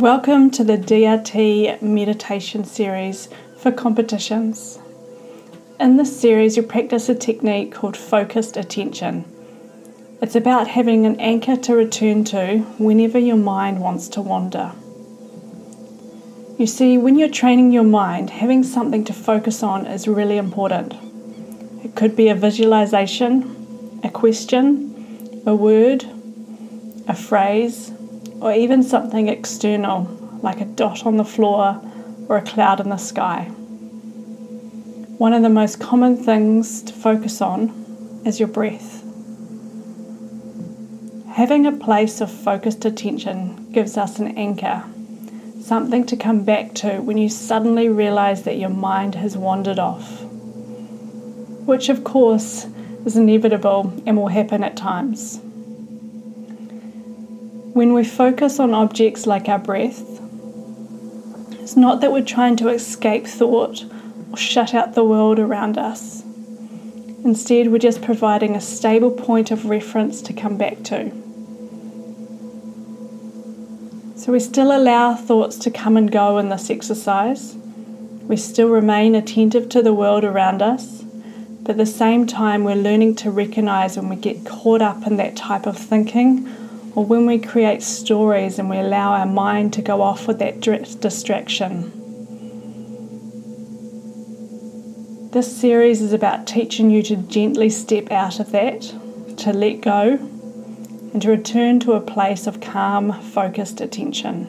Welcome to the DRT meditation series for competitions. In this series, you practice a technique called focused attention. It's about having an anchor to return to whenever your mind wants to wander. You see, when you're training your mind, having something to focus on is really important. It could be a visualization, a question, a word, a phrase, or even something external like a dot on the floor or a cloud in the sky. One of the most common things to focus on is your breath. Having a place of focused attention gives us an anchor, something to come back to when you suddenly realize that your mind has wandered off, which of course is inevitable and will happen at times. When we focus on objects like our breath, it's not that we're trying to escape thought or shut out the world around us. Instead, we're just providing a stable point of reference to come back to. So we still allow thoughts to come and go in this exercise. We still remain attentive to the world around us, but at the same time, we're learning to recognize when we get caught up in that type of thinking or when we create stories and we allow our mind to go off with that distraction. This series is about teaching you to gently step out of that, to let go, and to return to a place of calm, focused attention.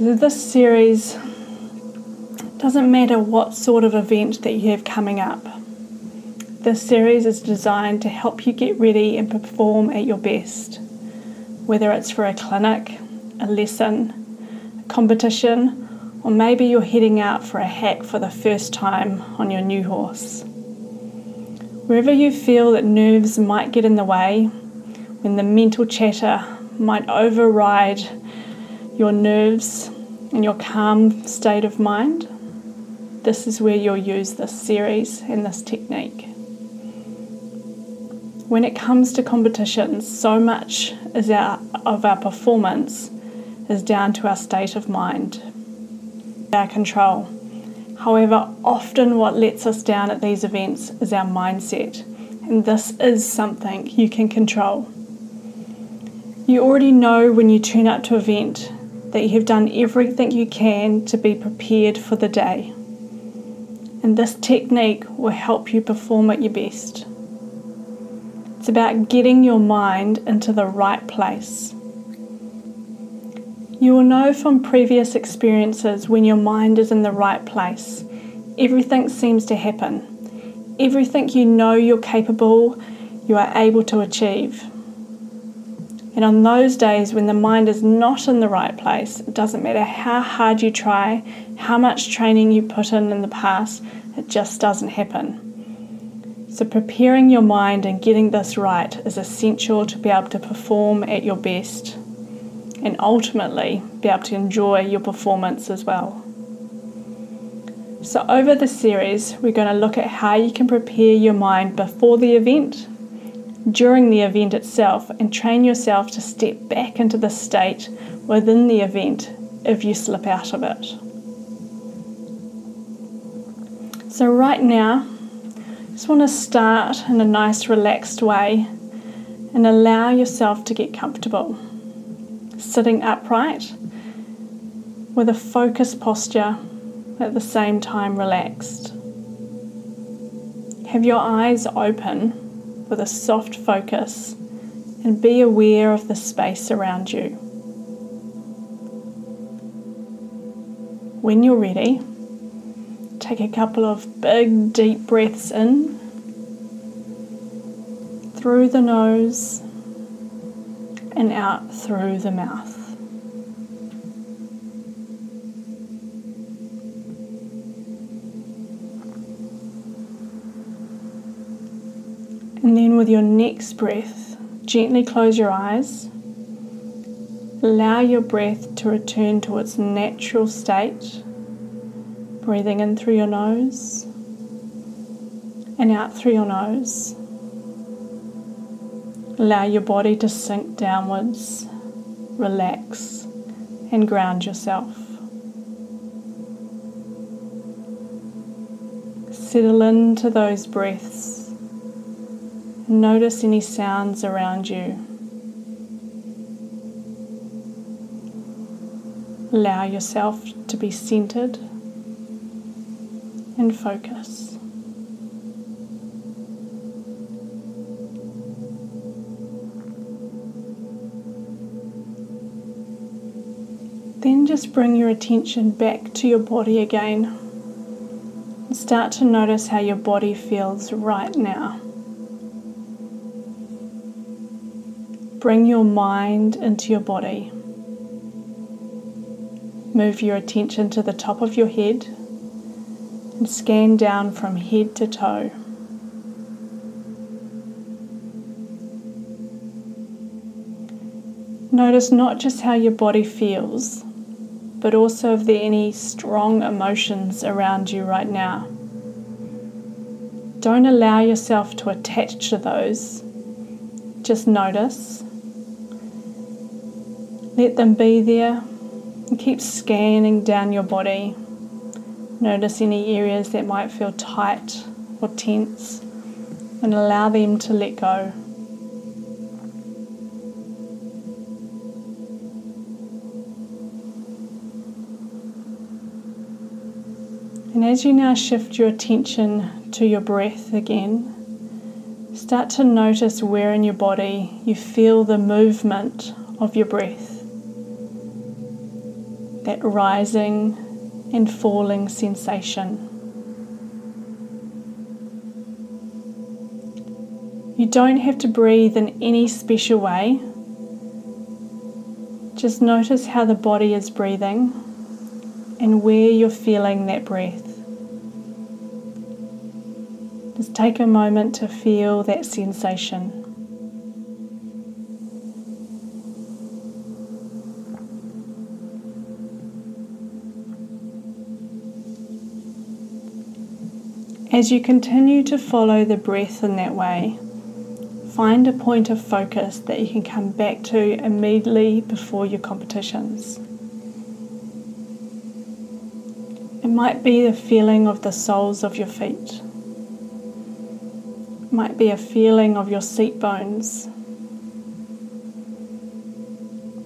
This series doesn't matter what sort of event that you have coming up. This series is designed to help you get ready and perform at your best, whether it's for a clinic, a lesson, a competition, or maybe you're heading out for a hack for the first time on your new horse. Wherever you feel that nerves might get in the way, when the mental chatter might override your nerves and your calm state of mind, this is where you'll use this series and this technique when it comes to competitions, so much is our, of our performance is down to our state of mind, our control. However, often what lets us down at these events is our mindset, and this is something you can control. You already know when you turn up to an event that you have done everything you can to be prepared for the day. And this technique will help you perform at your best. It's about getting your mind into the right place. You will know from previous experiences when your mind is in the right place, everything seems to happen. Everything you know you're capable, you are able to achieve. And on those days when the mind is not in the right place, it doesn't matter how hard you try, how much training you put in in the past, it just doesn't happen. So, preparing your mind and getting this right is essential to be able to perform at your best and ultimately be able to enjoy your performance as well. So, over the series, we're going to look at how you can prepare your mind before the event, during the event itself, and train yourself to step back into the state within the event if you slip out of it. So, right now, just want to start in a nice, relaxed way and allow yourself to get comfortable. Sitting upright with a focused posture, at the same time relaxed. Have your eyes open with a soft focus and be aware of the space around you. When you're ready, Take a couple of big, deep breaths in through the nose and out through the mouth. And then, with your next breath, gently close your eyes. Allow your breath to return to its natural state Breathing in through your nose and out through your nose. Allow your body to sink downwards, relax, and ground yourself. Settle into those breaths. Notice any sounds around you. Allow yourself to be centered and focus. Then just bring your attention back to your body again. Start to notice how your body feels right now. Bring your mind into your body. Move your attention to the top of your head and scan down from head to toe. Notice not just how your body feels, but also if there are any strong emotions around you right now. Don't allow yourself to attach to those. Just notice. Let them be there and keep scanning down your body. Notice any areas that might feel tight or tense and allow them to let go. And as you now shift your attention to your breath again, start to notice where in your body you feel the movement of your breath. That rising and falling sensation. You don't have to breathe in any special way. Just notice how the body is breathing and where you're feeling that breath. Just take a moment to feel that sensation. As you continue to follow the breath in that way, find a point of focus that you can come back to immediately before your competitions. It might be the feeling of the soles of your feet It might be a feeling of your seat bones.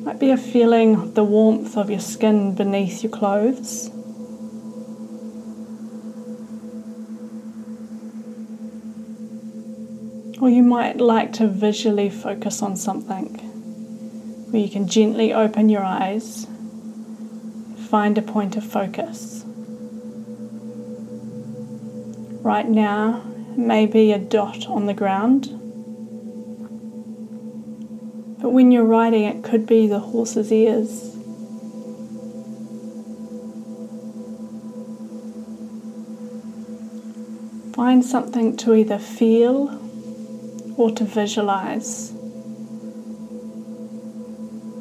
Might be a feeling of the warmth of your skin beneath your clothes. Or you might like to visually focus on something where you can gently open your eyes, find a point of focus. Right now, maybe a dot on the ground. But when you're riding, it could be the horse's ears. Find something to either feel or to visualize.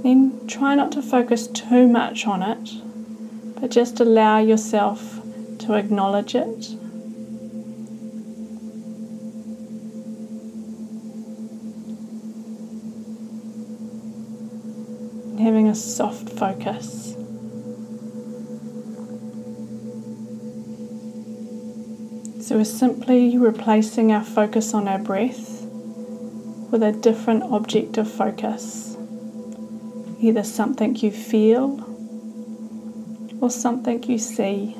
Then try not to focus too much on it, but just allow yourself to acknowledge it having a soft focus. So we're simply replacing our focus on our breath with a different object of focus. Either something you feel or something you see.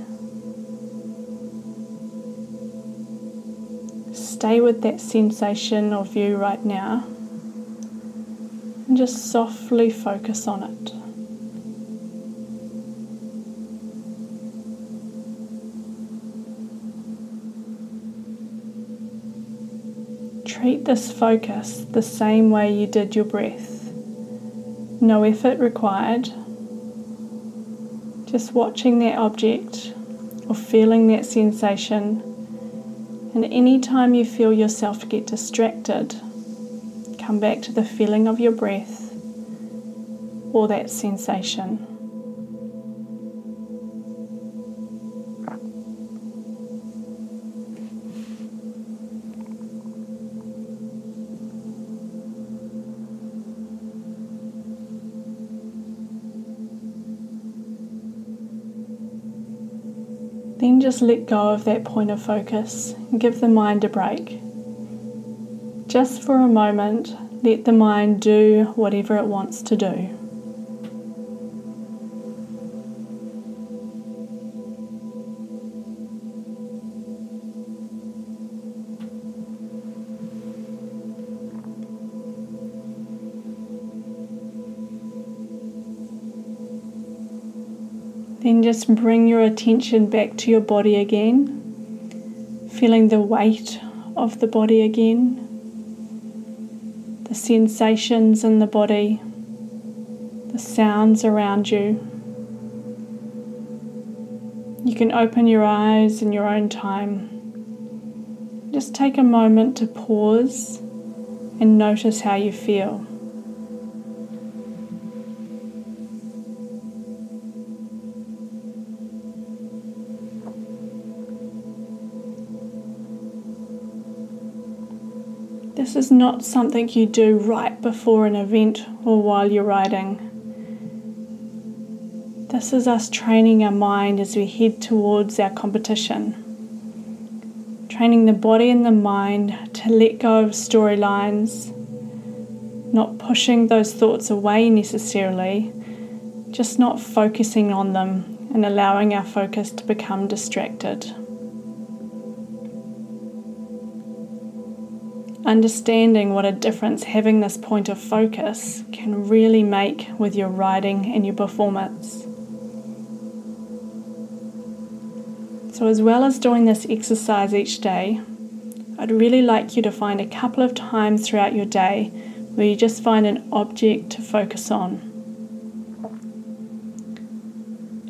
Stay with that sensation of you right now and just softly focus on it. This focus the same way you did your breath. No effort required. Just watching that object or feeling that sensation. And anytime you feel yourself get distracted, come back to the feeling of your breath or that sensation. Then just let go of that point of focus and give the mind a break. Just for a moment, let the mind do whatever it wants to do. Then just bring your attention back to your body again, feeling the weight of the body again, the sensations in the body, the sounds around you. You can open your eyes in your own time. Just take a moment to pause and notice how you feel. This is not something you do right before an event or while you're riding. This is us training our mind as we head towards our competition. Training the body and the mind to let go of storylines, not pushing those thoughts away necessarily, just not focusing on them and allowing our focus to become distracted. Understanding what a difference having this point of focus can really make with your riding and your performance. So, as well as doing this exercise each day, I'd really like you to find a couple of times throughout your day where you just find an object to focus on.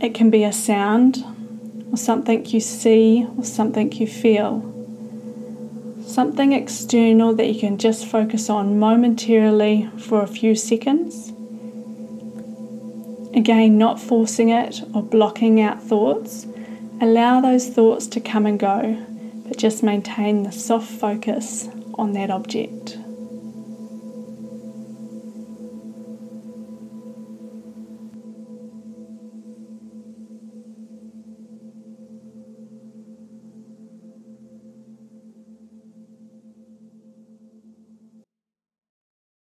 It can be a sound, or something you see, or something you feel something external that you can just focus on momentarily for a few seconds. Again, not forcing it or blocking out thoughts. Allow those thoughts to come and go, but just maintain the soft focus on that object.